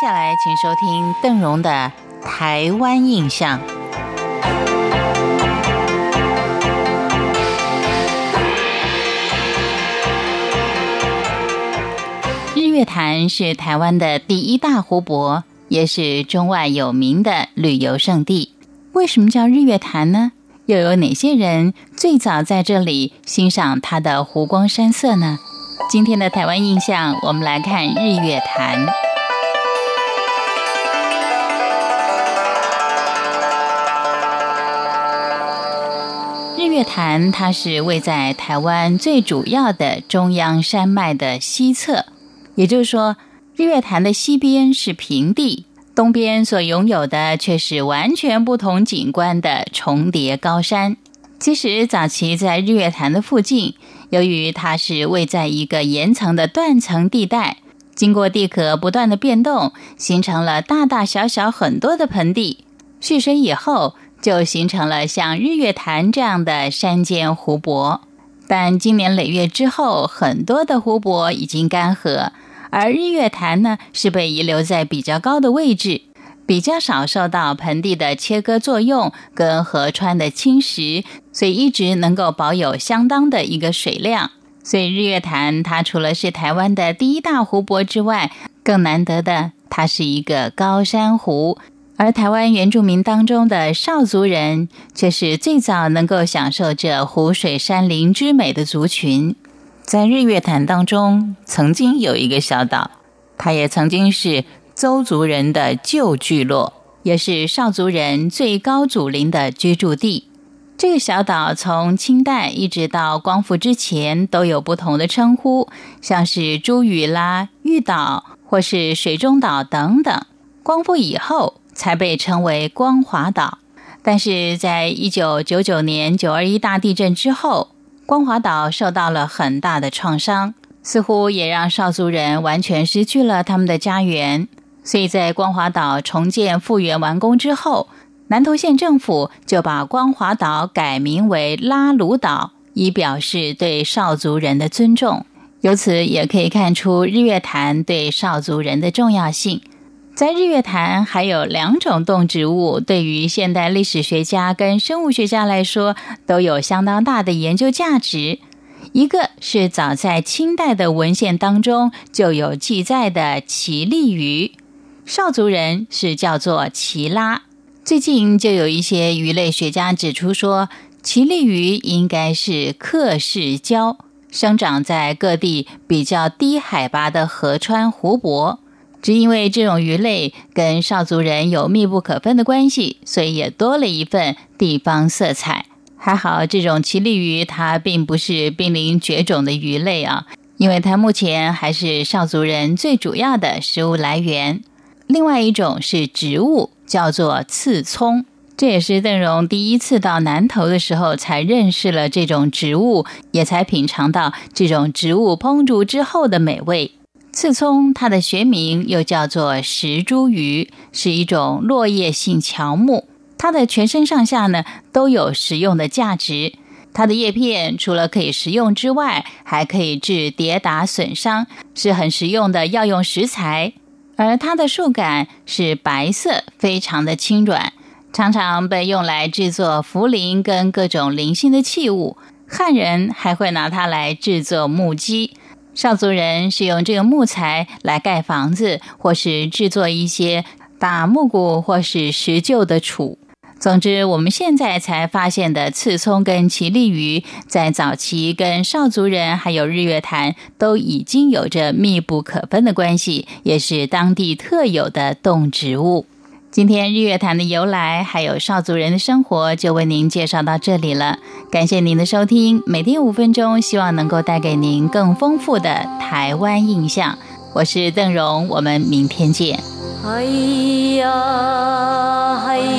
下来，请收听邓荣的《台湾印象》。日月潭是台湾的第一大湖泊，也是中外有名的旅游胜地。为什么叫日月潭呢？又有哪些人最早在这里欣赏它的湖光山色呢？今天的台湾印象，我们来看日月潭。月潭，它是位在台湾最主要的中央山脉的西侧，也就是说，日月潭的西边是平地，东边所拥有的却是完全不同景观的重叠高山。其实，早期在日月潭的附近。由于它是位在一个岩层的断层地带，经过地壳不断的变动，形成了大大小小很多的盆地。蓄水以后，就形成了像日月潭这样的山间湖泊。但经年累月之后，很多的湖泊已经干涸，而日月潭呢，是被遗留在比较高的位置。比较少受到盆地的切割作用跟河川的侵蚀，所以一直能够保有相当的一个水量。所以日月潭它除了是台湾的第一大湖泊之外，更难得的它是一个高山湖。而台湾原住民当中的少族人，却是最早能够享受这湖水山林之美的族群。在日月潭当中，曾经有一个小岛，它也曾经是。邹族人的旧聚落，也是少族人最高祖陵的居住地。这个小岛从清代一直到光复之前，都有不同的称呼，像是朱屿啦、玉岛或是水中岛等等。光复以后才被称为光华岛。但是在一九九九年九二一大地震之后，光华岛受到了很大的创伤，似乎也让少族人完全失去了他们的家园。所以在光华岛重建复原完工之后，南投县政府就把光华岛改名为拉鲁岛，以表示对少族人的尊重。由此也可以看出日月潭对少族人的重要性。在日月潭还有两种动植物，对于现代历史学家跟生物学家来说都有相当大的研究价值。一个是早在清代的文献当中就有记载的奇力鱼。少族人是叫做奇拉，最近就有一些鱼类学家指出说，奇力鱼应该是克氏礁，生长在各地比较低海拔的河川湖泊。只因为这种鱼类跟少族人有密不可分的关系，所以也多了一份地方色彩。还好，这种奇力鱼它并不是濒临绝种的鱼类啊，因为它目前还是少族人最主要的食物来源。另外一种是植物，叫做刺葱，这也是邓荣第一次到南投的时候才认识了这种植物，也才品尝到这种植物烹煮之后的美味。刺葱它的学名又叫做石茱萸，是一种落叶性乔木，它的全身上下呢都有食用的价值。它的叶片除了可以食用之外，还可以治跌打损伤，是很实用的药用食材。而它的树干是白色，非常的轻软，常常被用来制作茯苓跟各种灵性的器物。汉人还会拿它来制作木屐，少族人是用这个木材来盖房子，或是制作一些打木鼓或是石臼的杵。总之，我们现在才发现的刺葱跟奇力鱼，在早期跟少族人还有日月潭都已经有着密不可分的关系，也是当地特有的动植物。今天日月潭的由来还有少族人的生活，就为您介绍到这里了。感谢您的收听，每天五分钟，希望能够带给您更丰富的台湾印象。我是邓荣，我们明天见。哎呀，哎。